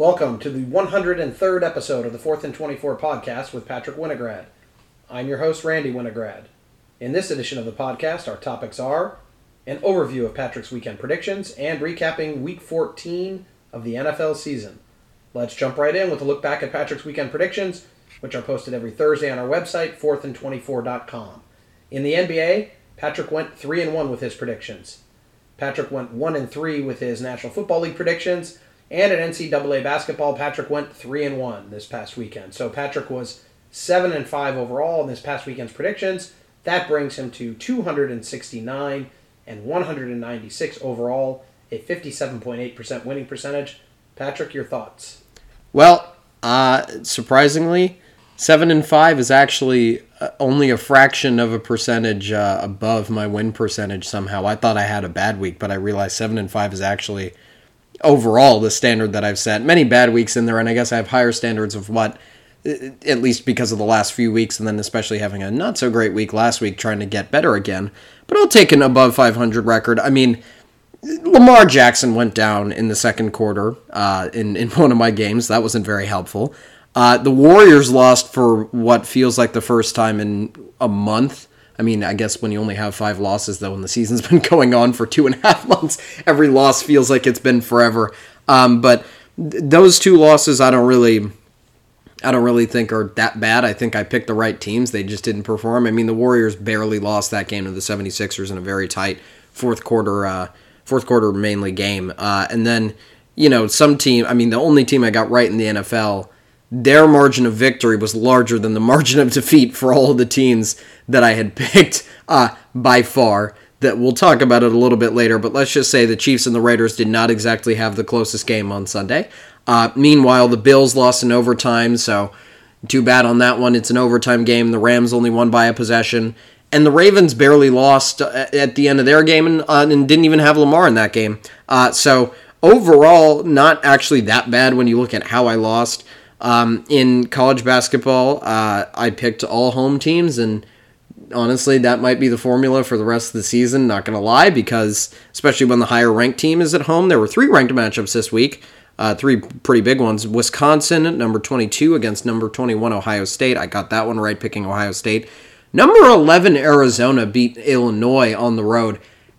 Welcome to the 103rd episode of the 4th and 24 podcast with Patrick Winograd. I'm your host, Randy Winograd. In this edition of the podcast, our topics are an overview of Patrick's weekend predictions and recapping week 14 of the NFL season. Let's jump right in with a look back at Patrick's weekend predictions, which are posted every Thursday on our website, 4thandtwenty4.com. In the NBA, Patrick went 3 and 1 with his predictions. Patrick went 1 and 3 with his National Football League predictions and in NCAA basketball, Patrick went three and one this past weekend. So Patrick was seven and five overall in this past weekend's predictions. That brings him to 269 and 196 overall, a 57.8% winning percentage. Patrick, your thoughts? Well, uh, surprisingly, seven and five is actually uh, only a fraction of a percentage uh, above my win percentage. Somehow, I thought I had a bad week, but I realized seven and five is actually overall the standard that I've set. Many bad weeks in there, and I guess I have higher standards of what, at least because of the last few weeks, and then especially having a not so great week last week, trying to get better again. But I'll take an above 500 record. I mean, Lamar Jackson went down in the second quarter uh, in in one of my games. That wasn't very helpful. Uh, the Warriors lost for what feels like the first time in a month. I mean, I guess when you only have five losses, though, and the season's been going on for two and a half months, every loss feels like it's been forever. Um, but th- those two losses, I don't really, I don't really think are that bad. I think I picked the right teams; they just didn't perform. I mean, the Warriors barely lost that game to the 76ers in a very tight fourth quarter, uh, fourth quarter mainly game, uh, and then you know some team. I mean, the only team I got right in the NFL their margin of victory was larger than the margin of defeat for all of the teams that I had picked uh, by far. That we'll talk about it a little bit later, but let's just say the Chiefs and the Raiders did not exactly have the closest game on Sunday. Uh, meanwhile, the Bills lost in overtime, so too bad on that one. It's an overtime game. The Rams only won by a possession, and the Ravens barely lost uh, at the end of their game and, uh, and didn't even have Lamar in that game. Uh, so overall, not actually that bad when you look at how I lost. Um, in college basketball, uh, I picked all home teams, and honestly, that might be the formula for the rest of the season. Not going to lie, because especially when the higher ranked team is at home, there were three ranked matchups this week. Uh, three pretty big ones. Wisconsin, number 22 against number 21 Ohio State. I got that one right, picking Ohio State. Number 11 Arizona beat Illinois on the road.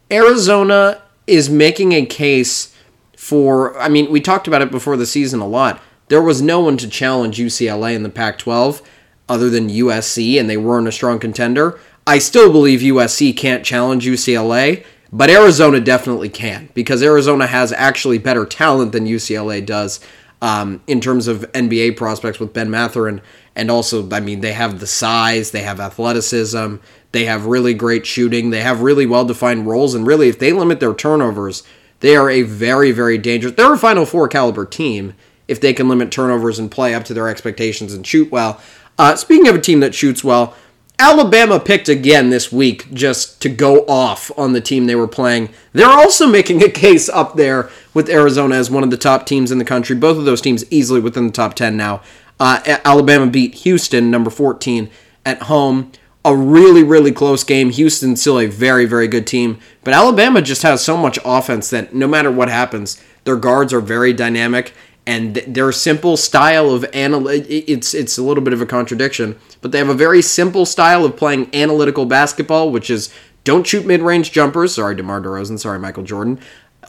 Arizona is making a case for, I mean, we talked about it before the season a lot there was no one to challenge UCLA in the Pac 12 other than USC, and they weren't a strong contender. I still believe USC can't challenge UCLA, but Arizona definitely can because Arizona has actually better talent than UCLA does um, in terms of NBA prospects with Ben Mathurin. And also, I mean, they have the size, they have athleticism, they have really great shooting, they have really well defined roles, and really, if they limit their turnovers, they are a very, very dangerous. They're a Final Four caliber team if they can limit turnovers and play up to their expectations and shoot well. Uh, speaking of a team that shoots well, Alabama picked again this week just to go off on the team they were playing. They're also making a case up there with Arizona as one of the top teams in the country. Both of those teams easily within the top 10 now. Uh, Alabama beat Houston, number 14, at home. A really, really close game. Houston's still a very, very good team. But Alabama just has so much offense that no matter what happens, their guards are very dynamic and their simple style of anal it's it's a little bit of a contradiction but they have a very simple style of playing analytical basketball which is don't shoot mid-range jumpers. Sorry DeMar DeRozan. Sorry Michael Jordan.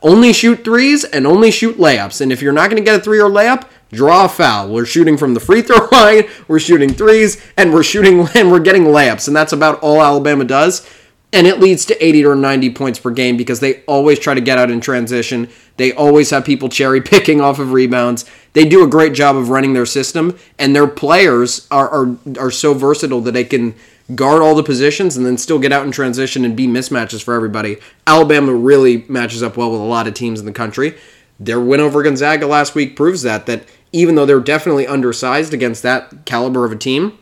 Only shoot threes and only shoot layups. And if you're not going to get a three or layup draw a foul. We're shooting from the free throw line. We're shooting threes and we're shooting and we're getting layups. And that's about all Alabama does. And it leads to 80 or 90 points per game because they always try to get out in transition. They always have people cherry picking off of rebounds. They do a great job of running their system, and their players are, are, are so versatile that they can guard all the positions and then still get out in transition and be mismatches for everybody. Alabama really matches up well with a lot of teams in the country. Their win over Gonzaga last week proves that that even though they're definitely undersized against that caliber of a team,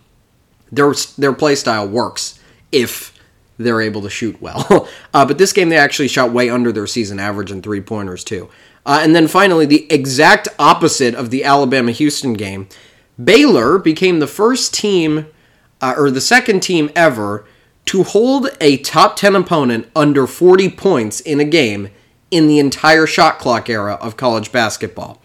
their their play style works if they're able to shoot well. uh, but this game, they actually shot way under their season average in three pointers, too. Uh, and then finally, the exact opposite of the Alabama Houston game, Baylor became the first team, uh, or the second team ever, to hold a top 10 opponent under 40 points in a game in the entire shot clock era of college basketball.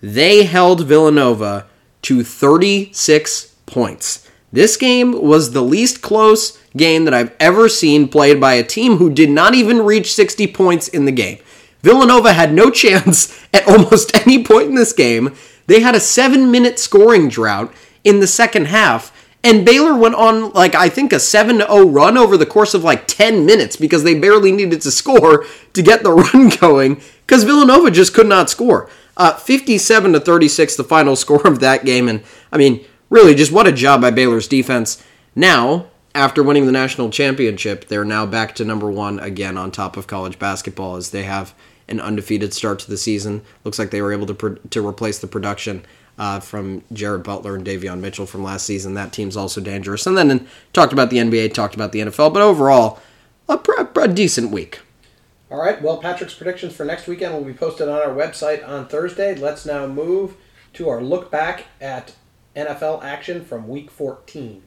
they held Villanova to 36 points. This game was the least close game that I've ever seen played by a team who did not even reach 60 points in the game. Villanova had no chance at almost any point in this game. They had a seven minute scoring drought in the second half. And Baylor went on, like, I think a 7 0 run over the course of like 10 minutes because they barely needed to score to get the run going because Villanova just could not score. Uh, 57 to 36, the final score of that game. And I mean, really, just what a job by Baylor's defense. Now, after winning the national championship, they're now back to number one again on top of college basketball as they have an undefeated start to the season. Looks like they were able to pro- to replace the production uh, from Jared Butler and Davion Mitchell from last season. That team's also dangerous. And then and talked about the NBA, talked about the NFL, but overall, a, pr- a decent week. All right. Well, Patrick's predictions for next weekend will be posted on our website on Thursday. Let's now move to our look back at NFL action from Week 14.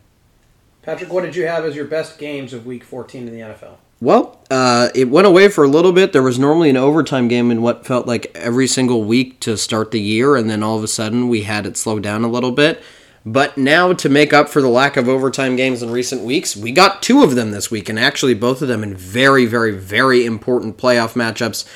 Patrick, what did you have as your best games of Week 14 in the NFL? Well, uh, it went away for a little bit. There was normally an overtime game in what felt like every single week to start the year, and then all of a sudden we had it slow down a little bit. But now, to make up for the lack of overtime games in recent weeks, we got two of them this week, and actually both of them in very, very, very important playoff matchups.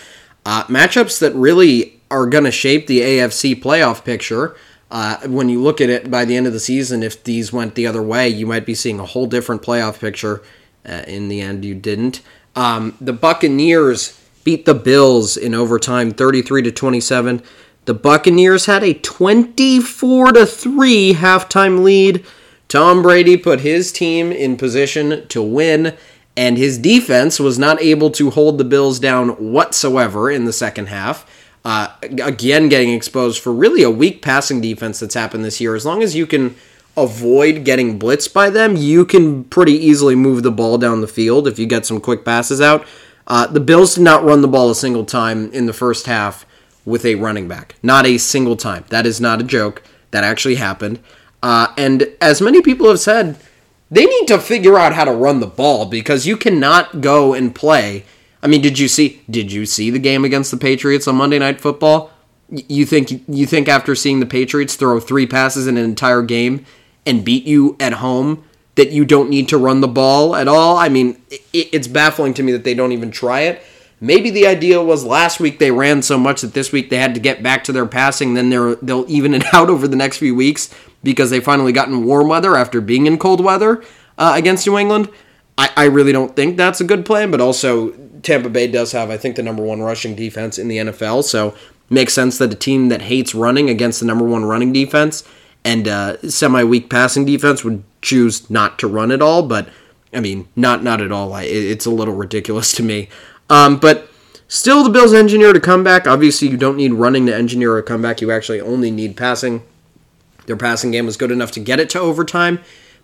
Uh, matchups that really are going to shape the AFC playoff picture. Uh, when you look at it by the end of the season, if these went the other way, you might be seeing a whole different playoff picture. Uh, in the end, you didn't. Um, the Buccaneers beat the Bills in overtime, 33 to 27. The Buccaneers had a 24 to 3 halftime lead. Tom Brady put his team in position to win, and his defense was not able to hold the Bills down whatsoever in the second half. Uh, again, getting exposed for really a weak passing defense that's happened this year. As long as you can avoid getting blitzed by them, you can pretty easily move the ball down the field if you get some quick passes out. Uh, the Bills did not run the ball a single time in the first half with a running back. Not a single time. That is not a joke. That actually happened. Uh, and as many people have said, they need to figure out how to run the ball because you cannot go and play. I mean, did you see? Did you see the game against the Patriots on Monday Night Football? You think you think after seeing the Patriots throw three passes in an entire game and beat you at home that you don't need to run the ball at all? I mean, it's baffling to me that they don't even try it. Maybe the idea was last week they ran so much that this week they had to get back to their passing. Then they're, they'll even it out over the next few weeks because they finally got in warm weather after being in cold weather uh, against New England. I, I really don't think that's a good plan, but also Tampa Bay does have, I think, the number one rushing defense in the NFL. So makes sense that a team that hates running against the number one running defense and uh, semi weak passing defense would choose not to run at all. But I mean, not not at all. It's a little ridiculous to me. Um, but still, the Bills engineered a comeback. Obviously, you don't need running to engineer a comeback. You actually only need passing. Their passing game was good enough to get it to overtime.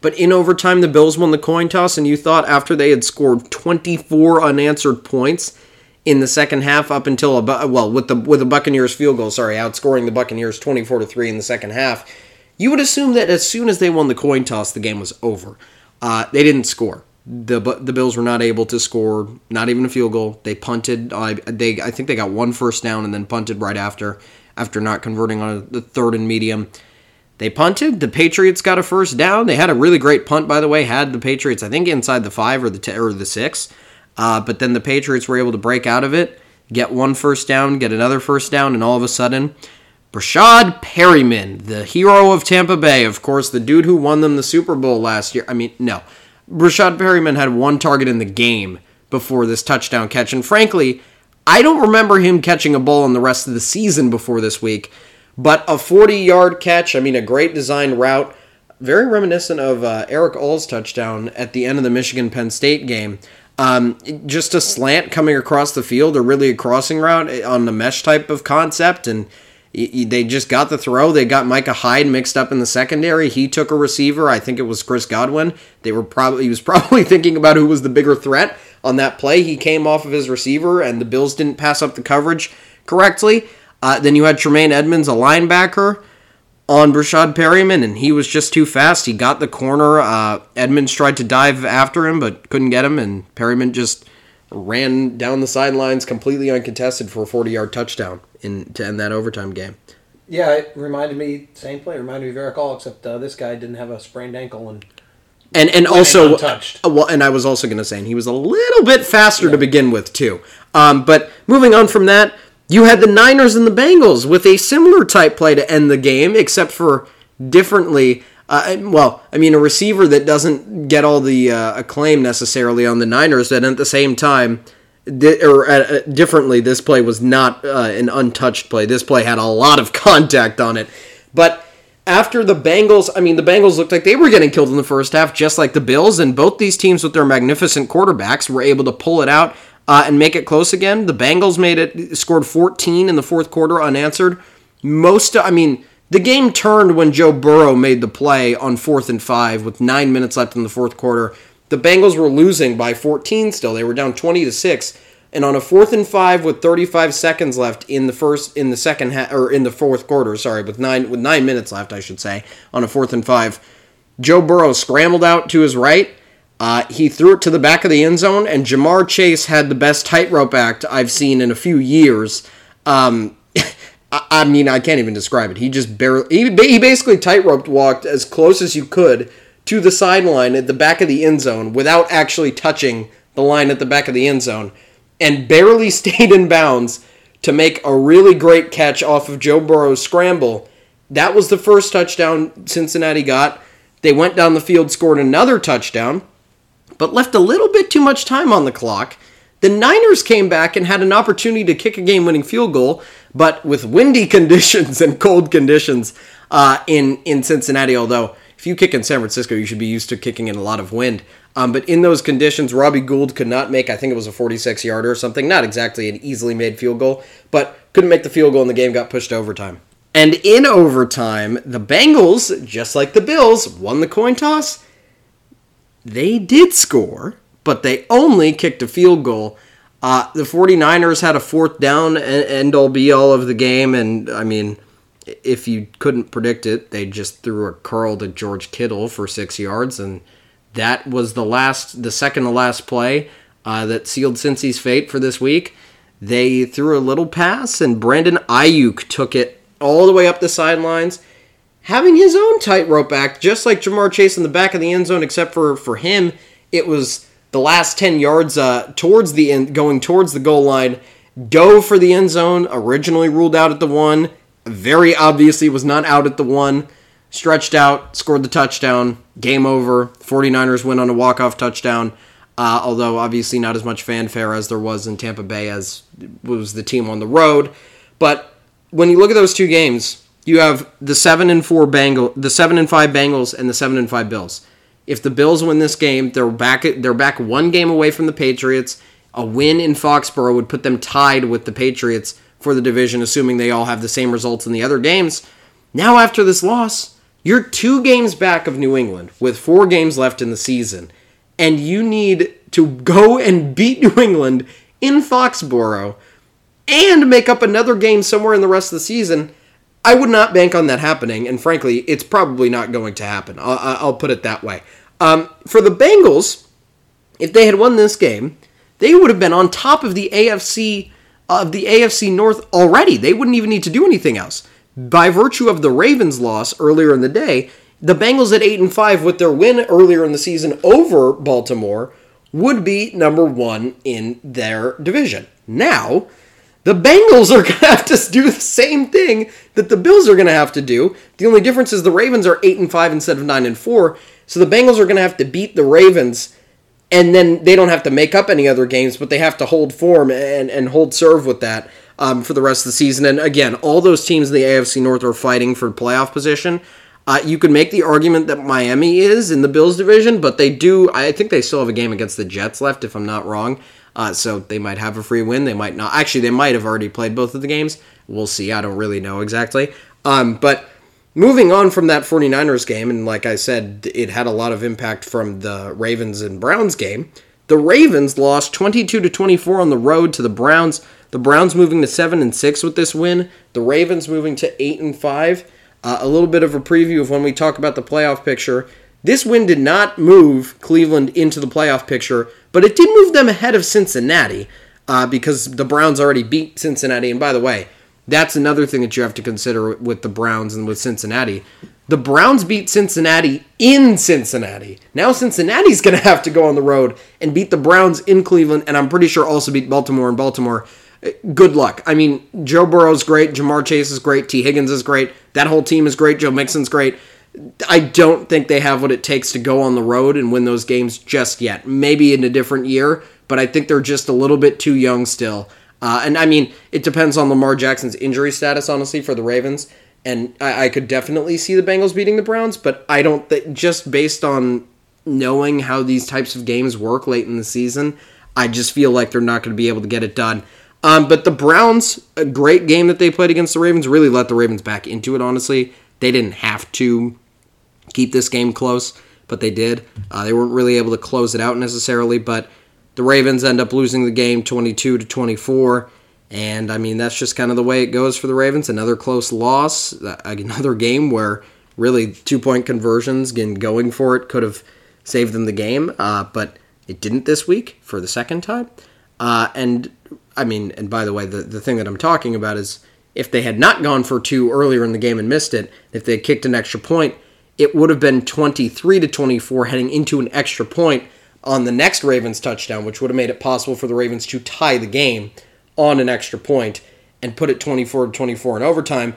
But in overtime, the Bills won the coin toss, and you thought after they had scored 24 unanswered points in the second half, up until a well with the with the Buccaneers field goal, sorry, outscoring the Buccaneers 24 to three in the second half, you would assume that as soon as they won the coin toss, the game was over. Uh, they didn't score the the Bills were not able to score, not even a field goal. They punted. I they I think they got one first down and then punted right after after not converting on the third and medium. They punted. The Patriots got a first down. They had a really great punt, by the way. Had the Patriots, I think, inside the five or the t- or the six. Uh, but then the Patriots were able to break out of it, get one first down, get another first down, and all of a sudden, Breshad Perriman, the hero of Tampa Bay, of course, the dude who won them the Super Bowl last year. I mean, no, Breshad Perriman had one target in the game before this touchdown catch. And frankly, I don't remember him catching a ball in the rest of the season before this week. But a 40 yard catch, I mean, a great design route, very reminiscent of uh, Erick All's touchdown at the end of the Michigan Penn State game. Um, just a slant coming across the field, or really a crossing route on the mesh type of concept. And they just got the throw. They got Micah Hyde mixed up in the secondary. He took a receiver. I think it was Chris Godwin. They were probably he was probably thinking about who was the bigger threat on that play. He came off of his receiver, and the Bills didn't pass up the coverage correctly. Uh, then you had Tremaine Edmunds, a linebacker, on Breshad Perriman, and he was just too fast. He got the corner. Uh, Edmunds tried to dive after him, but couldn't get him, and Perriman just ran down the sidelines completely uncontested for a 40 yard touchdown in to end that overtime game. Yeah, it reminded me same play. Reminded me of Erick All, except uh, this guy didn't have a sprained ankle and and and also untouched. uh, well, and I was also going to say and he was a little bit faster to begin with too. Um, but moving on from that, you had the Niners and the Bengals with a similar type play to end the game, except for differently. Uh, well, I mean, a receiver that doesn't get all the uh, acclaim necessarily on the Niners, and at the same time, di- or uh, uh, differently, this play was not uh, an untouched play. This play had a lot of contact on it, but after the Bengals, I mean, the Bengals looked like they were getting killed in the first half, just like the Bills, and both these teams with their magnificent quarterbacks were able to pull it out uh, and make it close again. The Bengals made it, scored 14 in the fourth quarter unanswered. Most, I mean, the game turned when Joe Burrow made the play on fourth and five with nine minutes left in the fourth quarter. The Bengals were losing by 14 still. They were down 20 to six. And on a fourth and five with 35 seconds left in the first, in the second half, or in the fourth quarter, sorry, with nine with nine minutes left, I should say, on a fourth and five, Joe Burrow scrambled out to his right. Uh, he threw it to the back of the end zone, and Ja'Marr Chase had the best tightrope act I've seen in a few years. Um, I, I mean, I can't even describe it. He just barely, he, he basically tightrope walked as close as you could to the sideline at the back of the end zone without actually touching the line at the back of the end zone, and barely stayed in bounds to make a really great catch off of Joe Burrow's scramble. That was the first touchdown Cincinnati got. They went down the field, scored another touchdown but left a little bit too much time on the clock. The Niners came back and had an opportunity to kick a game winning field goal, but with windy conditions and cold conditions uh, in, in Cincinnati, although if you kick in San Francisco, you should be used to kicking in a lot of wind. Um, but in those conditions, Robbie Gould could not make, I think it was a 46 yarder or something, not exactly an easily made field goal, but couldn't make the field goal and the game got pushed to overtime. And in overtime, the Bengals, just like the Bills, won the coin toss they did score, but they only kicked a field goal. Uh, the 49ers had a fourth down and end all be all of the game, and I mean, if you couldn't predict it, they just threw a curl to George Kittle for six yards, and that was the last, the second to last play uh, that sealed Cincy's fate for this week. They threw a little pass, and Brandon Aiyuk took it all the way up the sidelines having his own tightrope act, just like Ja'Marr Chase in the back of the end zone, except for for him, it was the last 10 yards uh, towards the end, going towards the goal line, dove for the end zone, originally ruled out at the one, very obviously was not out at the one, stretched out, scored the touchdown, game over. 49ers win on a walk-off touchdown. Uh, although obviously not as much fanfare as there was in Tampa Bay as was the team on the road. But when you look at those two games, you have the seven and four Bengal, the seven and five Bengals, and the seven and five Bills. If the Bills win this game, they're back. They're back one game away from the Patriots. A win in Foxborough would put them tied with the Patriots for the division, assuming they all have the same results in the other games. Now, after this loss, you're two games back of New England with four games left in the season, and you need to go and beat New England in Foxborough and make up another game somewhere in the rest of the season. I would not bank on that happening, and frankly, it's probably not going to happen. I'll, I'll put it that way. Um, for the Bengals, if they had won this game, they would have been on top of the AFC of the AFC North already. They wouldn't even need to do anything else. By virtue of the Ravens' loss earlier in the day, the Bengals at eight and five with their win earlier in the season over Baltimore would be number one in their division. Now, the Bengals are going to have to do the same thing that the Bills are going to have to do. The only difference is the Ravens are 8 and 5 instead of 9 and 4. So the Bengals are going to have to beat the Ravens and then they don't have to make up any other games, but they have to hold form and, and hold serve with that um, for the rest of the season. And again, all those teams in the AFC North are fighting for playoff position. Uh, you could make the argument that Miami is in the Bills division, but they do. I think they still have a game against the Jets left, if I'm not wrong. Uh, so they might have a free win. They might not. Actually, they might have already played both of the games. We'll see. I don't really know exactly. Um, but moving on from that 49ers game, and like I said, it had a lot of impact from the Ravens and Browns game. The Ravens lost 22 to 24 on the road to the Browns. The Browns moving to 7 and 6 with this win. The Ravens moving to 8 and 5. Uh, a little bit of a preview of when we talk about the playoff picture. This win did not move Cleveland into the playoff picture, but it did move them ahead of Cincinnati uh, because the Browns already beat Cincinnati. And by the way, that's another thing that you have to consider with the Browns and with Cincinnati. The Browns beat Cincinnati in Cincinnati. Now Cincinnati's going to have to go on the road and beat the Browns in Cleveland, and I'm pretty sure also beat Baltimore in Baltimore. Uh, Good luck. I mean, Joe Burrow's great, Ja'Marr Chase is great, Tee Higgins is great, that whole team is great, Joe Mixon's great. I don't think they have what it takes to go on the road and win those games just yet. Maybe in a different year, but I think they're just a little bit too young still. Uh, and I mean, it depends on Lamar Jackson's injury status, honestly, for the Ravens. And I, I could definitely see the Bengals beating the Browns, but I don't think, just based on knowing how these types of games work late in the season, I just feel like they're not going to be able to get it done. Um, but the Browns, a great game that they played against the Ravens, really let the Ravens back into it, honestly. They didn't have to keep this game close, but they did. Uh, they weren't really able to close it out necessarily, but the Ravens end up losing the game 22 to 24. And I mean, that's just kind of the way it goes for the Ravens. Another close loss, uh, another game where really two point conversions and going for it could have saved them the game, uh, but it didn't this week for the second time. Uh, and I mean, and by the way, the, the thing that I'm talking about is if they had not gone for two earlier in the game and missed it, if they had kicked an extra point, it would have been 23 to 24 heading into an extra point on the next Ravens touchdown, which would have made it possible for the Ravens to tie the game on an extra point and put it 24 to 24 in overtime.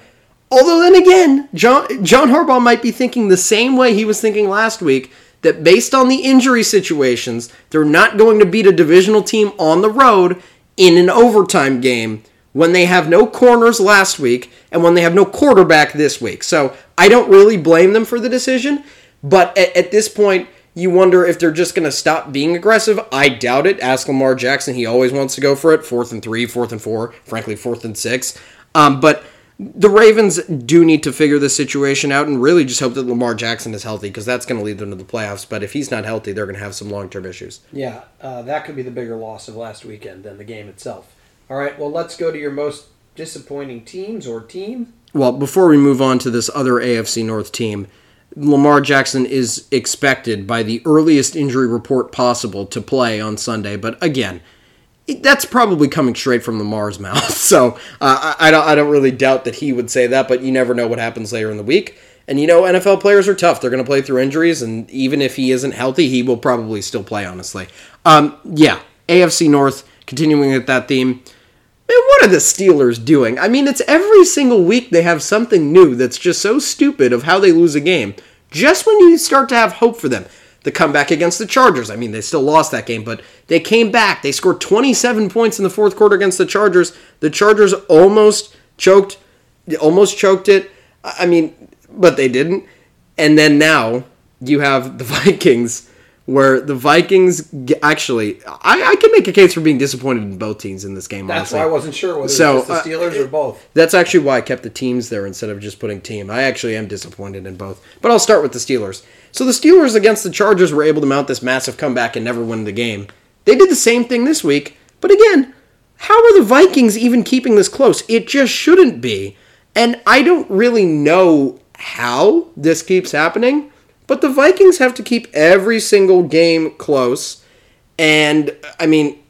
Although then again, John John Harbaugh might be thinking the same way he was thinking last week that based on the injury situations, they're not going to beat a divisional team on the road in an overtime game when they have no corners last week and when they have no quarterback this week. So I don't really blame them for the decision, but at, at this point, you wonder if they're just going to stop being aggressive. I doubt it. Ask Lamar Jackson; he always wants to go for it. Fourth and three, fourth and four, frankly, fourth and six. Um, but the Ravens do need to figure this situation out and really just hope that Lamar Jackson is healthy because that's going to lead them to the playoffs. But if he's not healthy, they're going to have some long term issues. Yeah, uh, that could be the bigger loss of last weekend than the game itself. All right, well, let's go to your most disappointing teams or team. Well, before we move on to this other AFC North team, Lamar Jackson is expected by the earliest injury report possible to play on Sunday. But again, that's probably coming straight from Lamar's mouth. So uh, I, I, don't, I don't really doubt that he would say that, but you never know what happens later in the week. And you know, NFL players are tough. They're going to play through injuries, and even if he isn't healthy, he will probably still play, honestly. Um, yeah, AFC North, continuing with that theme. Man, what are the Steelers doing? I mean, it's every single week they have something new that's just so stupid of how they lose a game. Just when you start to have hope for them. The comeback against the Chargers. I mean, they still lost that game, but they came back. They scored 27 points in the fourth quarter against the Chargers. The Chargers almost choked, almost choked it. I mean, but they didn't. And then now you have the Vikings, where the Vikings actually, I, I can make a case for being disappointed in both teams in this game. That's honestly. why I wasn't sure whether So, it was just the uh, Steelers or both. That's actually why I kept the teams there instead of just putting team. I actually am disappointed in both. But I'll start with the Steelers. So the Steelers against the Chargers were able to mount this massive comeback and never win the game. They did the same thing this week, but again, how are the Vikings even keeping this close? It just shouldn't be. And I don't really know how this keeps happening, but the Vikings have to keep every single game close. And I mean,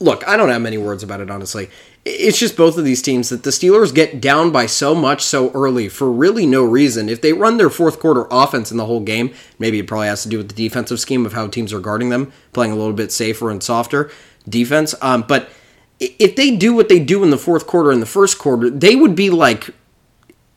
look, I don't have many words about it, honestly. It's just both of these teams that the Steelers get down by so much so early for really no reason. If they run their fourth quarter offense in the whole game, maybe it probably has to do with the defensive scheme of how teams are guarding them, playing a little bit safer and softer defense. Um, but if they do what they do in the fourth quarter and the first quarter, they would be like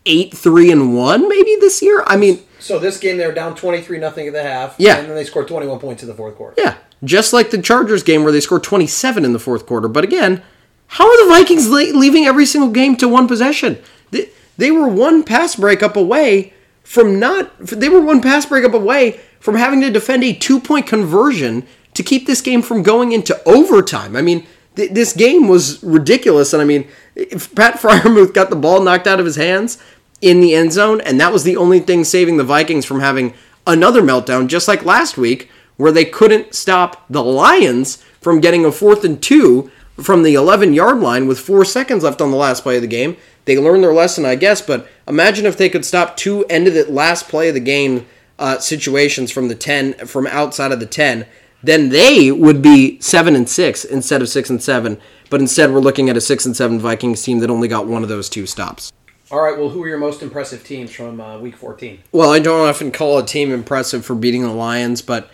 eight, three, and one maybe this year. I mean, So this game they were down twenty three nothing at the half. Yeah. and then they scored twenty one points in the fourth quarter. Yeah, just like the Chargers game where they scored 27 in the fourth quarter. But again, how are the Vikings leaving every single game to one possession? They, they were one pass breakup away from not. They were one pass breakup away from having to defend a two point conversion to keep this game from going into overtime. I mean, th- this game was ridiculous. And I mean, if Pat Freiermuth got the ball knocked out of his hands in the end zone, and that was the only thing saving the Vikings from having another meltdown, just like last week, where they couldn't stop the Lions from getting a fourth and two from the 11 yard line with four seconds left on the last play of the game. They learned their lesson, I guess, but imagine if they could stop two end of the last play of the game uh, situations from the 10, from outside of the 10. then they would be seven and six instead of six and seven. But instead, we're looking at a six and seven Vikings team that only got one of those two stops. All right. Well, who are your most impressive teams from uh, Week 14? Well, I don't often call a team impressive for beating the Lions, but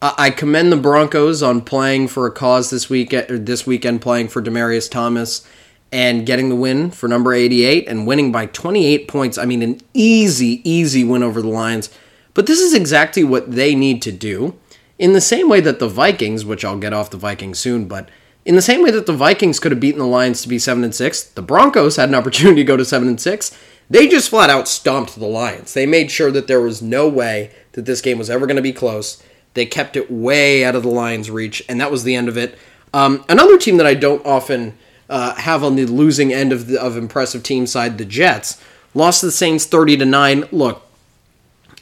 I I commend the Broncos on playing for a cause this week this weekend, playing for Demaryius Thomas and getting the win for number 88 and winning by 28 points. I mean, an easy, easy win over the Lions. But this is exactly what they need to do. In the same way that the Vikings, which I'll get off the Vikings soon, but in the same way that the Vikings could have beaten the Lions to be 7 and 6, the Broncos had an opportunity to go to 7 and 6. They just flat out stomped the Lions. They made sure that there was no way that this game was ever going to be close. They kept it way out of the Lions' reach, and that was the end of it. Um, another team that I don't often uh, have on the losing end of the of impressive team side, the Jets, lost to the Saints 30 to 9. Look,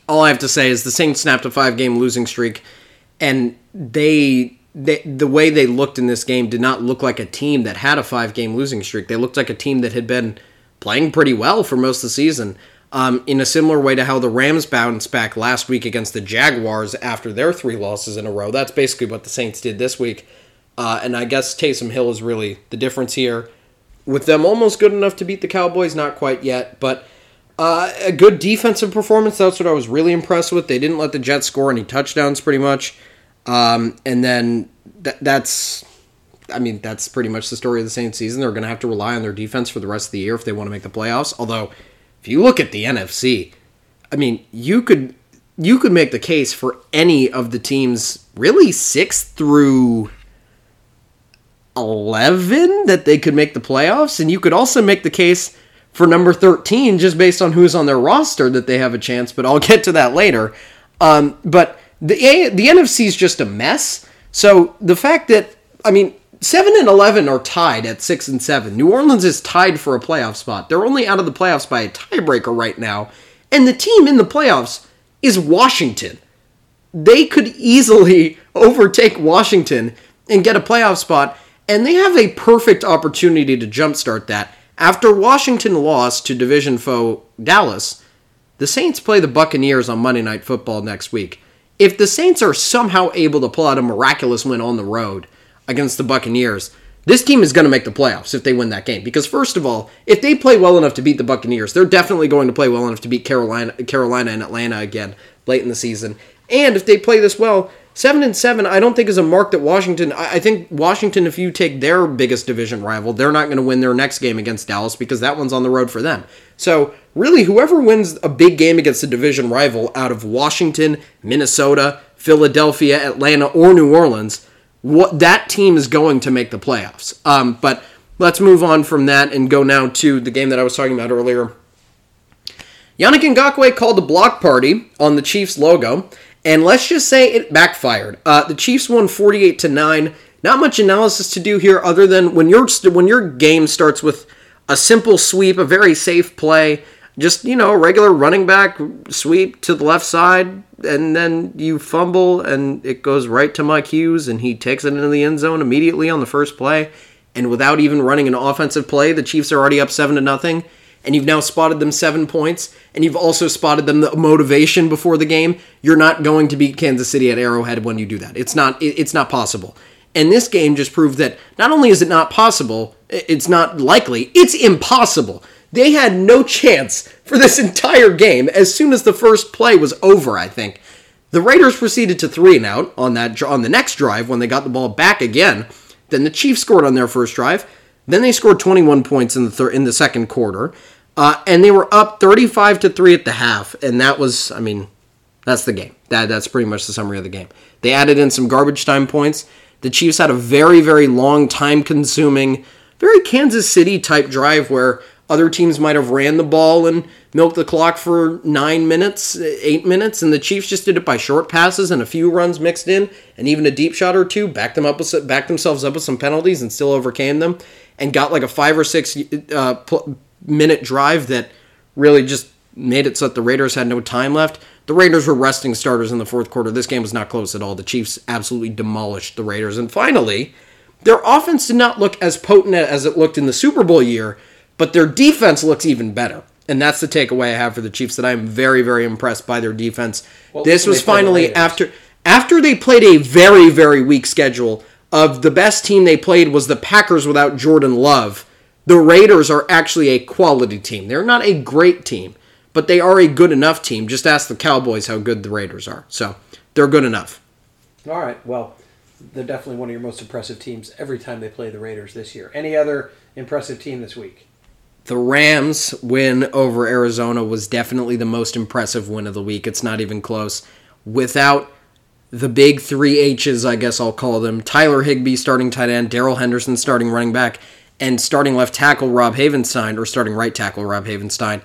all I have to say is the Saints snapped a five game losing streak, and they, they the way they looked in this game did not look like a team that had a five game losing streak. They looked like a team that had been playing pretty well for most of the season. Um, in a similar way to how the Rams bounced back last week against the Jaguars after their three losses in a row. That's basically what the Saints did this week. Uh, and I guess Taysom Hill is really the difference here. With them almost good enough to beat the Cowboys, not quite yet, but uh, a good defensive performance. That's what I was really impressed with. They didn't let the Jets score any touchdowns, pretty much. Um, and then th- that's, I mean, that's pretty much the story of the Saints season. They're going to have to rely on their defense for the rest of the year if they want to make the playoffs. Although, if you look at the NFC, I mean, you could you could make the case for any of the teams, really six through 11 that they could make the playoffs and you could also make the case for number 13 just based on who's on their roster that they have a chance but i'll get to that later um, but the the nfc is just a mess. So the fact that i mean 7 and 11 are tied at 6 and 7 new orleans is tied for a playoff spot. They're only out of the playoffs by a tiebreaker right now. And the team in the playoffs is washington. They could easily overtake washington and get a playoff spot and they have a perfect opportunity to jumpstart that. After Washington lost to division foe Dallas, the Saints play the Buccaneers on Monday Night Football next week. If the Saints are somehow able to pull out a miraculous win on the road against the Buccaneers, this team is going to make the playoffs if they win that game. Because first of all, if they play well enough to beat the Buccaneers, they're definitely going to play well enough to beat Carolina, Carolina and Atlanta again late in the season. And if they play this well, seven and seven, I don't think is a mark that Washington. I think Washington, if you take their biggest division rival, they're not going to win their next game against Dallas because that one's on the road for them. So really, whoever wins a big game against a division rival out of Washington, Minnesota, Philadelphia, Atlanta, or New Orleans, what that team is going to make the playoffs. Um, but let's move on from that and go now to the game that I was talking about earlier. Yannick Ngakoue called a block party on the Chiefs logo, and let's just say it backfired. Uh, the Chiefs won 48 to 9. Not much analysis to do here other than when your when your game starts with a simple sweep, a very safe play, just you know, regular running back sweep to the left side, and then you fumble and it goes right to Mike Hughes and he takes it into the end zone immediately on the first play, and without even running an offensive play, the Chiefs are already up seven to nothing and you've now spotted them seven points, and you've also spotted them the motivation before the game, you're not going to beat Kansas City at Arrowhead when you do that. It's not. It's not possible. And this game just proved that not only is it not possible, it's not likely, it's impossible. They had no chance for this entire game as soon as the first play was over, I think. The Raiders proceeded to three and out on that on the next drive when they got the ball back again. Then the Chiefs scored on their first drive. Then they scored 21 points in the thir- in the second quarter, uh, and they were up 35 to three at the half. And that was, I mean, that's the game. That that's pretty much the summary of the game. They added in some garbage time points. The Chiefs had a very very long time consuming, very Kansas City type drive where other teams might have ran the ball and milked the clock for nine minutes, eight minutes, and the Chiefs just did it by short passes and a few runs mixed in, and even a deep shot or two. Backed them up, with, backed themselves up with some penalties, and still overcame them, and got like a five or six uh, pl- minute drive that really just made it so that the Raiders had no time left. The Raiders were resting starters in the fourth quarter. This game was not close at all. The Chiefs absolutely demolished the Raiders, and finally, their offense did not look as potent as it looked in the Super Bowl year but their defense looks even better. And that's the takeaway I have for the Chiefs that I'm very, very impressed by their defense. Well, this was finally after after they played a very, very weak schedule of the best team they played was the Packers without Jordan Love. The Raiders are actually a quality team. They're not a great team, but they are a good enough team. Just ask the Cowboys how good the Raiders are. So they're good enough. All right. Well, they're definitely one of your most impressive teams every time they play the Raiders this year. Any other impressive team this week? The Rams win over Arizona was definitely the most impressive win of the week. It's not even close. Without the big three H's, I guess I'll call them Tyler Higbee starting tight end, Darrell Henderson starting running back, and starting left tackle Rob Havenstein, or starting right tackle Rob Havenstein.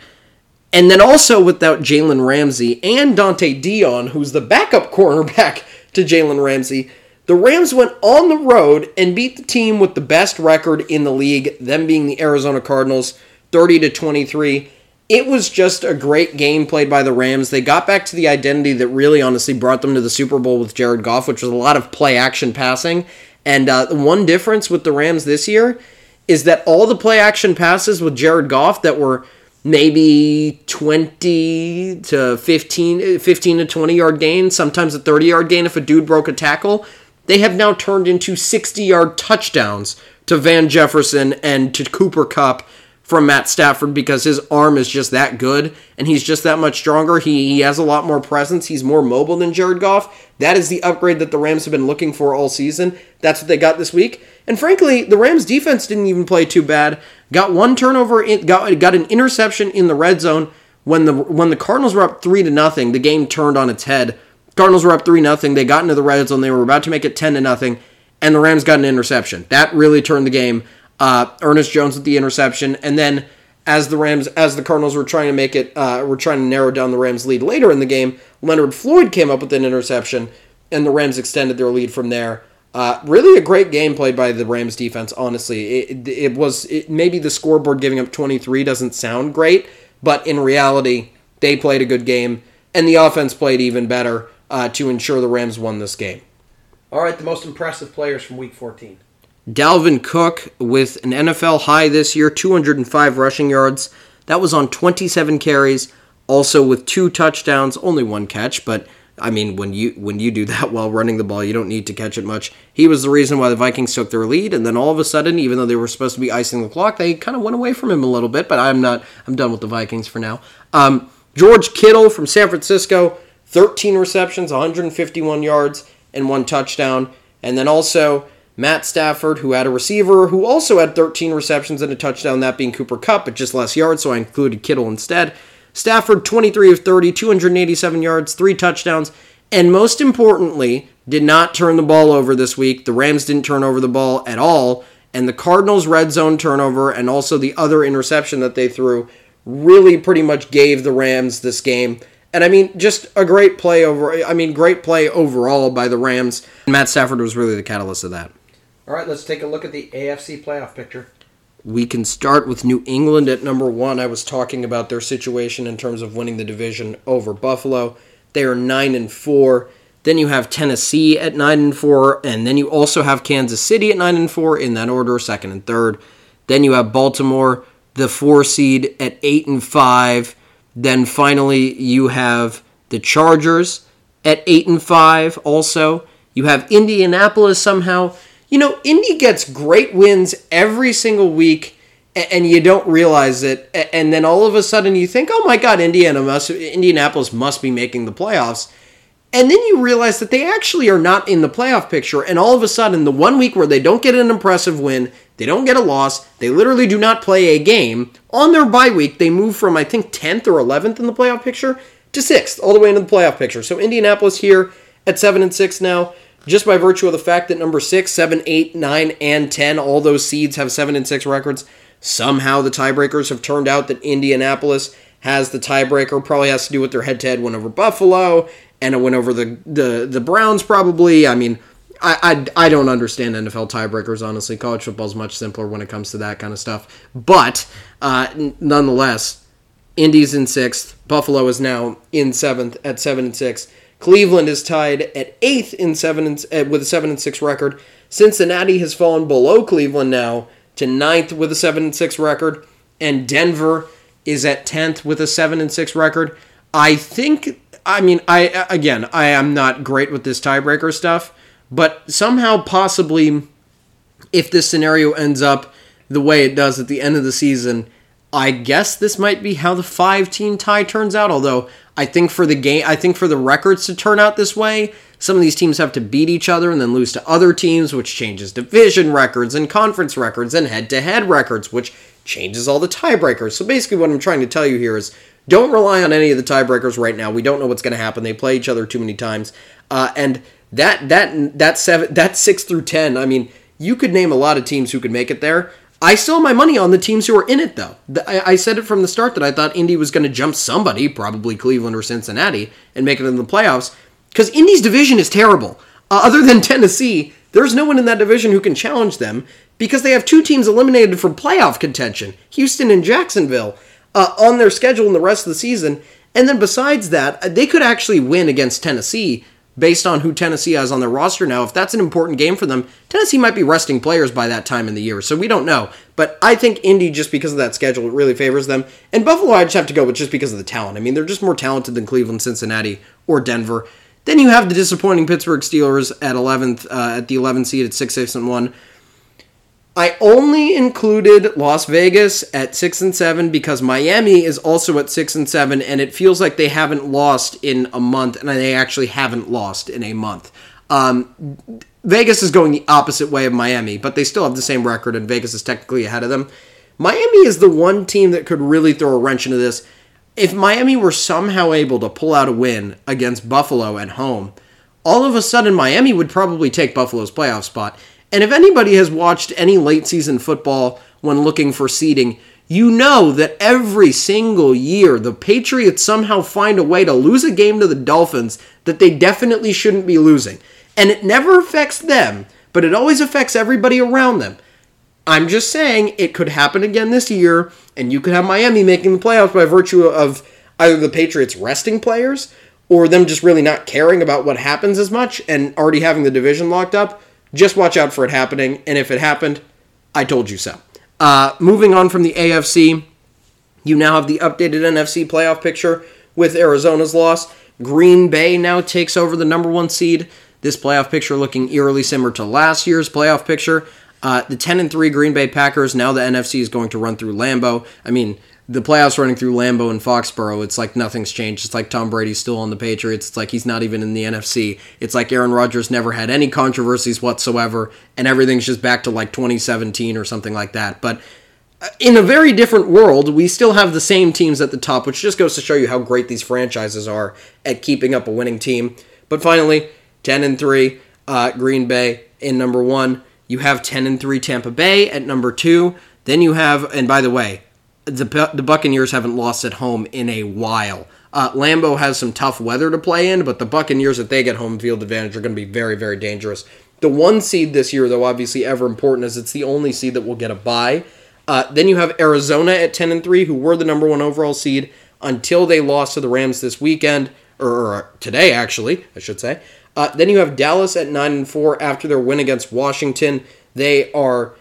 And then also without Jalen Ramsey and Dont'e Deayon, who's the backup cornerback to Jalen Ramsey, the Rams went on the road and beat the team with the best record in the league, them being the Arizona Cardinals, 30 to 23. It was just a great game played by the Rams. They got back to the identity that really honestly brought them to the Super Bowl with Jared Goff, which was a lot of play action passing. And uh, the one difference with the Rams this year is that all the play action passes with Jared Goff that were maybe 20 to 15, 15 to 20 yard gain, sometimes a 30 yard gain if a dude broke a tackle, they have now turned into 60 yard touchdowns to Van Jefferson and to Cooper Kupp from Matt Stafford because his arm is just that good and he's just that much stronger. He, he has a lot more presence. He's more mobile than Jared Goff. That is the upgrade that the Rams have been looking for all season. That's what they got this week. And frankly, the Rams defense didn't even play too bad. Got one turnover, in, got got an interception in the red zone when the when the Cardinals were up 3 to nothing. The game turned on its head. Cardinals were up 3 nothing. They got into the red zone. They were about to make it 10 to nothing and the Rams got an interception. That really turned the game. Uh, Ernest Jones with the interception, and then as the Rams, as the Cardinals were trying to make it, uh, were trying to narrow down the Rams' lead later in the game, Leonard Floyd came up with an interception, and the Rams extended their lead from there. Uh, really a great game played by the Rams defense. Honestly, it, it was it, maybe the scoreboard giving up 23 doesn't sound great, but in reality, they played a good game, and the offense played even better uh, to ensure the Rams won this game. All right, the most impressive players from Week 14. Dalvin Cook with an NFL high this year, 205 rushing yards. That was on 27 carries, also with two touchdowns, only one catch, but I mean, when you when you do that while running the ball, you don't need to catch it much. He was the reason why the Vikings took their lead, and then all of a sudden, even though they were supposed to be icing the clock, they kind of went away from him a little bit. But I'm not. I'm done with the Vikings for now. Um, George Kittle from San Francisco, 13 receptions, 151 yards, and one touchdown, and then also Matt Stafford, who had a receiver who also had 13 receptions and a touchdown, that being Cooper Kupp, but just less yards, so I included Kittle instead. Stafford, 23 of 30, 287 yards, three touchdowns, and most importantly, did not turn the ball over this week. The Rams didn't turn over the ball at all, and the Cardinals' red zone turnover and also the other interception that they threw really pretty much gave the Rams this game. And I mean, just a great play over. I mean, great play overall by the Rams. Matt Stafford was really the catalyst of that. All right, let's take a look at the AFC playoff picture. We can start with New England at number one. I was talking about their situation in terms of winning the division over Buffalo. They are nine and four. Then you have Tennessee at nine and four, and then you also have Kansas City at nine and four in that order, second and third. Then you have Baltimore, the four seed at eight and five. Then finally you have the Chargers at eight and five. Also, you have Indianapolis somehow you know, Indy gets great wins every single week, and you don't realize it. And then all of a sudden, you think, "Oh my God, Indiana must, Indianapolis must be making the playoffs." And then you realize that they actually are not in the playoff picture. And all of a sudden, the one week where they don't get an impressive win, they don't get a loss, they literally do not play a game. On their bye week, they move from, I think, 10th or 11th in the playoff picture to 6th, all the way into the playoff picture. So Indianapolis here at 7 and 6 now just by virtue of the fact that number six, seven, eight, nine, and 10, all those seeds have 7 and 6 records. Somehow the tiebreakers have turned out that Indianapolis has the tiebreaker. Probably has to do with their head to head win over Buffalo and a win over the, the, the Browns, probably. I mean, I, I, I don't understand NFL tiebreakers, honestly. College football is much simpler when it comes to that kind of stuff. But uh, nonetheless, Indy's in sixth. Buffalo is now in seventh at 7 and 6. Cleveland is tied at eighth in seven and, uh, with a seven and six record. Cincinnati has fallen below Cleveland now to ninth with a seven and six record, and Denver is at tenth with a seven and six record. I think I mean, I again, I am not great with this tiebreaker stuff, but somehow, possibly, if this scenario ends up the way it does at the end of the season, I guess this might be how the five team tie turns out. Although I think for the game, I think for the records to turn out this way, some of these teams have to beat each other and then lose to other teams, which changes division records and conference records and head to head records, which changes all the tiebreakers. So basically, what I'm trying to tell you here is don't rely on any of the tiebreakers right now. We don't know what's going to happen. They play each other too many times, uh, and that that that seven that six through ten. I mean, you could name a lot of teams who could make it there. I still have my money on the teams who are in it, though. I, said it from the start that I thought Indy was going to jump somebody, probably Cleveland or Cincinnati, and make it in the playoffs. Because Indy's division is terrible. Uh, other than Tennessee, there's no one in that division who can challenge them because they have two teams eliminated from playoff contention Houston and Jacksonville uh, on their schedule in the rest of the season. And then besides that, uh, they could actually win against Tennessee based on who Tennessee has on their roster now. If that's an important game for them, Tennessee might be resting players by that time in the year. So we don't know. But I think Indy, just because of that schedule, it really favors them. And Buffalo, I just have to go with just because of the talent. I mean, they're just more talented than Cleveland, Cincinnati, or Denver. Then you have the disappointing Pittsburgh Steelers at 11th, uh, at the 11th seed at 6 6 and 1. I only included Las Vegas at six and seven because Miami is also at six and seven, and it feels like they haven't lost in a month, and they actually haven't lost in a month. Um, Vegas is going the opposite way of Miami, but they still have the same record, and Vegas is technically ahead of them. Miami is the one team that could really throw a wrench into this. If Miami were somehow able to pull out a win against Buffalo at home, all of a sudden Miami would probably take Buffalo's playoff spot. And if anybody has watched any late season football when looking for seeding, you know that every single year the Patriots somehow find a way to lose a game to the Dolphins that they definitely shouldn't be losing. And it never affects them, but it always affects everybody around them. I'm just saying it could happen again this year, and you could have Miami making the playoffs by virtue of either the Patriots resting players or them just really not caring about what happens as much and already having the division locked up just watch out for it happening. And if it happened, I told you so. Uh, moving on from the AFC, you now have the updated NFC playoff picture with Arizona's loss. Green Bay now takes over the number one seed. This playoff picture looking eerily similar to last year's playoff picture. Uh, the 10 and 3 Green Bay Packers, now the NFC is going to run through Lambeau. I mean, the playoffs running through Lambeau and Foxborough, it's like nothing's changed. It's like Tom Brady's still on the Patriots. It's like he's not even in the NFC. It's like Aaron Rodgers never had any controversies whatsoever, and everything's just back to like 2017 or something like that. But uh, in a very different world, we still have the same teams at the top, which just goes to show you how great these franchises are at keeping up a winning team. But finally, 10 and 3, uh, Green Bay in number one. You have 10 and 3 Tampa Bay at number two. Then you have, and by the way, the the Buccaneers haven't lost at home in a while. Uh, Lambeau has some tough weather to play in, but the Buccaneers, if they get home field advantage, are going to be very, very dangerous. The one seed this year, though, obviously ever important, as it's the only seed that will get a bye. Uh, then you have Arizona at ten and three, who were the number one overall seed until they lost to the Rams this weekend, or, or today actually, I should say. Uh, then you have Dallas at nine and four after their win against Washington. They are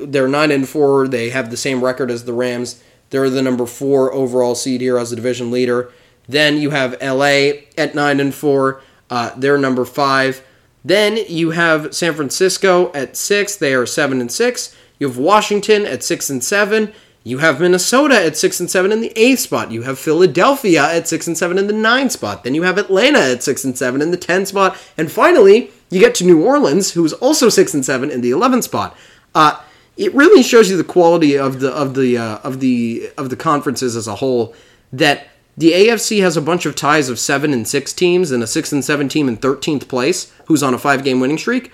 they're nine and four. They have the same record as the Rams. They're the number four overall seed here as a division leader. Then you have LA at nine and four. Uh, they're number five. Then you have San Francisco at six. They are seven and six. You have Washington at six and seven. You have Minnesota at six and seven in the eighth spot. You have Philadelphia at six and seven in the ninth spot. Then you have Atlanta at six and seven in the ten spot. And finally, you get to New Orleans, who's also six and seven in the eleventh spot. Uh, it really shows you the quality of the of the uh, of the of the conferences as a whole. That the AFC has a bunch of ties of seven and six teams, and a six and seven team in thirteenth place, who's on a five game winning streak,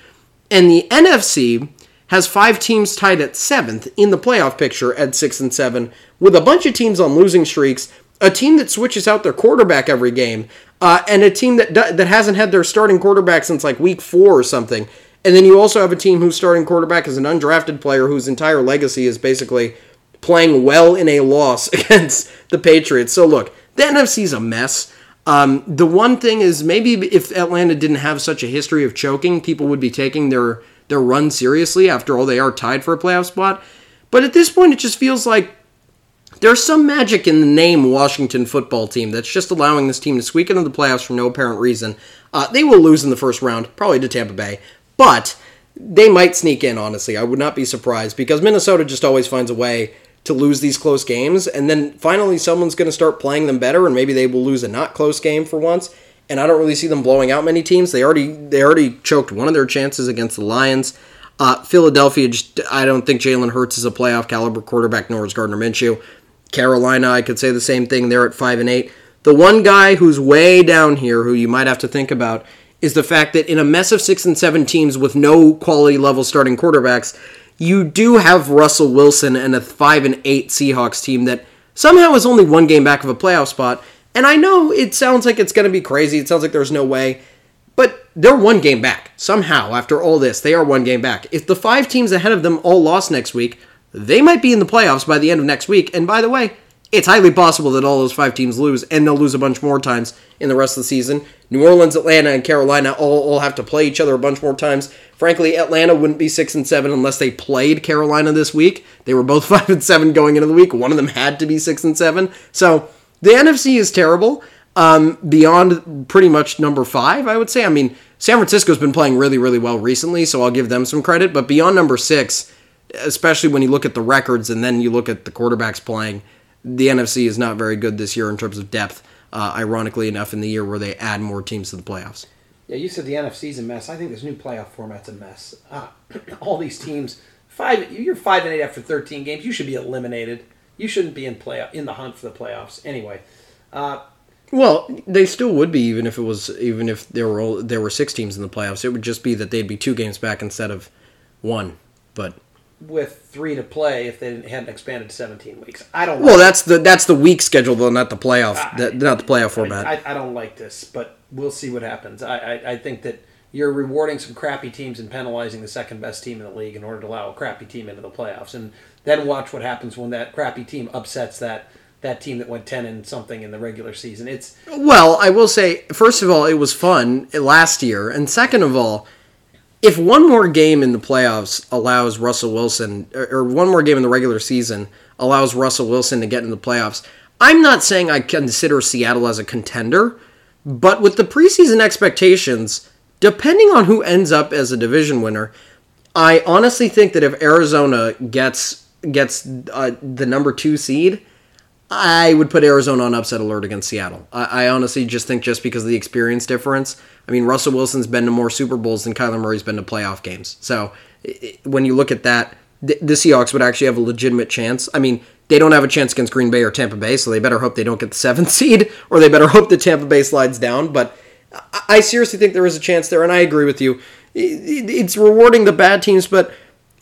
and the NFC has five teams tied at seventh in the playoff picture at six and seven, with a bunch of teams on losing streaks, a team that switches out their quarterback every game, uh, and a team that that hasn't had their starting quarterback since like week four or something. And then you also have a team whose starting quarterback is an undrafted player whose entire legacy is basically playing well in a loss against the Patriots. So look, the NFC's a mess. Um, the one thing is maybe if Atlanta didn't have such a history of choking, people would be taking their their run seriously. After all, they are tied for a playoff spot. But at this point, it just feels like There's some magic in the name Washington football team that's just allowing this team to squeak into the playoffs for no apparent reason. Uh, they will lose in the first round, probably to Tampa Bay, but they might sneak in, honestly. I would not be surprised because Minnesota just always finds a way to lose these close games, and then finally someone's going to start playing them better, and maybe they will lose a not close game for once. And I don't really see them blowing out many teams. They already they already choked one of their chances against the Lions. Uh, Philadelphia, just, I don't think Jalen Hurts is a playoff caliber quarterback, nor is Gardner Minshew. Carolina, I could say the same thing. They're at five and eight. The one guy who's way down here, who you might have to think about, is the fact that in a mess of six and seven teams with no quality level starting quarterbacks, you do have Russell Wilson and a five and eight Seahawks team that somehow is only one game back of a playoff spot. And I know it sounds like it's going to be crazy. It sounds like there's no way. But they're one game back. Somehow, after all this, they are one game back. If the five teams ahead of them all lost next week, they might be in the playoffs by the end of next week. And by the way, it's highly possible that all those five teams lose, and they'll lose a bunch more times in the rest of the season. New Orleans, Atlanta, and Carolina all, all have to play each other a bunch more times. Frankly, Atlanta wouldn't be six and seven unless they played Carolina this week. They were both five and seven going into the week. One of them had to be six and seven. So the NFC is terrible. Um, beyond pretty much number five, I would say. I mean, San Francisco's been playing really, really well recently, so I'll give them some credit. But beyond number six, especially when you look at the records and then you look at the quarterbacks playing, the NFC is not very good this year in terms of depth. Uh, ironically enough, in the year where they add more teams to the playoffs. Yeah, you said the NFC's a mess. I think this new playoff format's a mess. Uh, all these teams, five, you're five and eight after 13 games. You should be eliminated. You shouldn't be in play in the hunt for the playoffs anyway. Uh, well, they still would be even if it was even if there were there were six teams in the playoffs. It would just be that they'd be two games back instead of one. But with three to play if they hadn't expanded to 17 weeks. I don't. Well, that's the that's the week schedule though, not the playoff, I, the, not the playoff format. I, I, don't like this, but we'll see what happens. I, I, I think that you're rewarding some crappy teams and penalizing the second best team in the league in order to allow a crappy team into the playoffs, and then watch what happens when that crappy team upsets that that team that went 10 and something in the regular season. It's well, I will say first of all, it was fun last year, and second of all if one more game in the playoffs allows Russell Wilson, or, one more game in the regular season allows Russell Wilson to get in the playoffs, I'm not saying I consider Seattle as a contender, but with the preseason expectations, depending on who ends up as a division winner, I honestly think that if Arizona gets gets uh, the number two seed, I would put Arizona on upset alert against Seattle. I, I, honestly just think just because of the experience difference. I mean, Russell Wilson's been to more Super Bowls than Kyler Murray's been to playoff games. So it, when you look at that, the, the Seahawks would actually have a legitimate chance. I mean, they don't have a chance against Green Bay or Tampa Bay, so they better hope they don't get the seventh seed, or they better hope that Tampa Bay slides down. But I, I seriously think there is a chance there, and I agree with you. It, it's rewarding the bad teams, but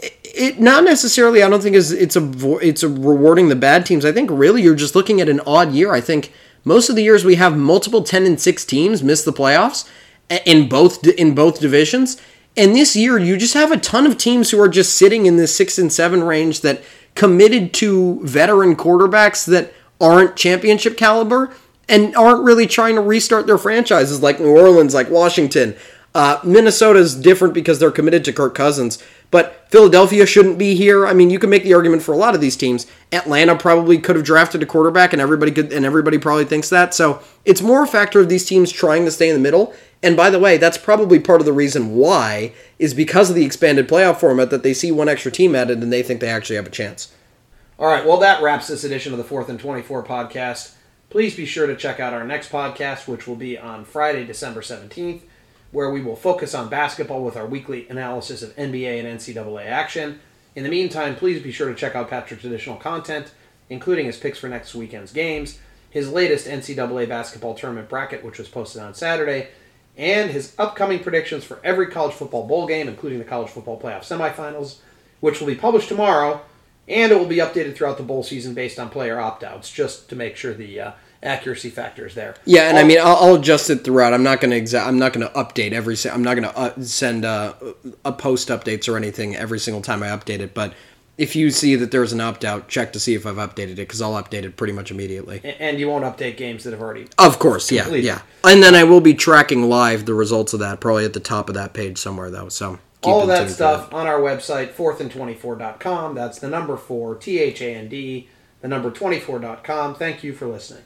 it not necessarily. I don't think is it's a it's a rewarding the bad teams. I think really you're just looking at an odd year. I think most of the years we have multiple ten and six teams miss the playoffs in both in both divisions. And this year you just have a ton of teams who are just sitting in this six and seven range that committed to veteran quarterbacks that aren't championship caliber and aren't really trying to restart their franchises like New Orleans, like Washington. Uh, Minnesota's different because they're committed to Kirk Cousins. But Philadelphia shouldn't be here. I mean, you can make the argument for a lot of these teams. Atlanta probably could have drafted a quarterback, and everybody could, and everybody probably thinks that. So it's more a factor of these teams trying to stay in the middle. And by the way, that's probably part of the reason why is because of the expanded playoff format that they see one extra team added and they think they actually have a chance. All right, well, that wraps this edition of the Fourth and 24 podcast. Please be sure to check out our next podcast, which will be on Friday, December 17th where we will focus on basketball with our weekly analysis of NBA and NCAA action. In the meantime, please be sure to check out Patrick's additional content, including his picks for next weekend's games, his latest NCAA basketball tournament bracket, which was posted on Saturday, and his upcoming predictions for every college football bowl game, including the college football playoff semifinals, which will be published tomorrow, and it will be updated throughout the bowl season based on player opt outs, just to make sure the uh, accuracy factors there. Yeah, and I mean, I'll, I'll, adjust it throughout. I'm not going to exa- I'm not going to update every. I'm not going to uh, send uh, a post updates or anything every single time I update it. But if you see that there's an opt out, check to see if I've updated it because I'll update it pretty much immediately. And you won't update games that have already. Of course, yeah, completed. yeah. And then I will be tracking live the results of that, probably at the top of that page somewhere though. So. All of that stuff on our website, 4thand24.com. That's the number four, T H A N D the number 24.com. Thank you for listening.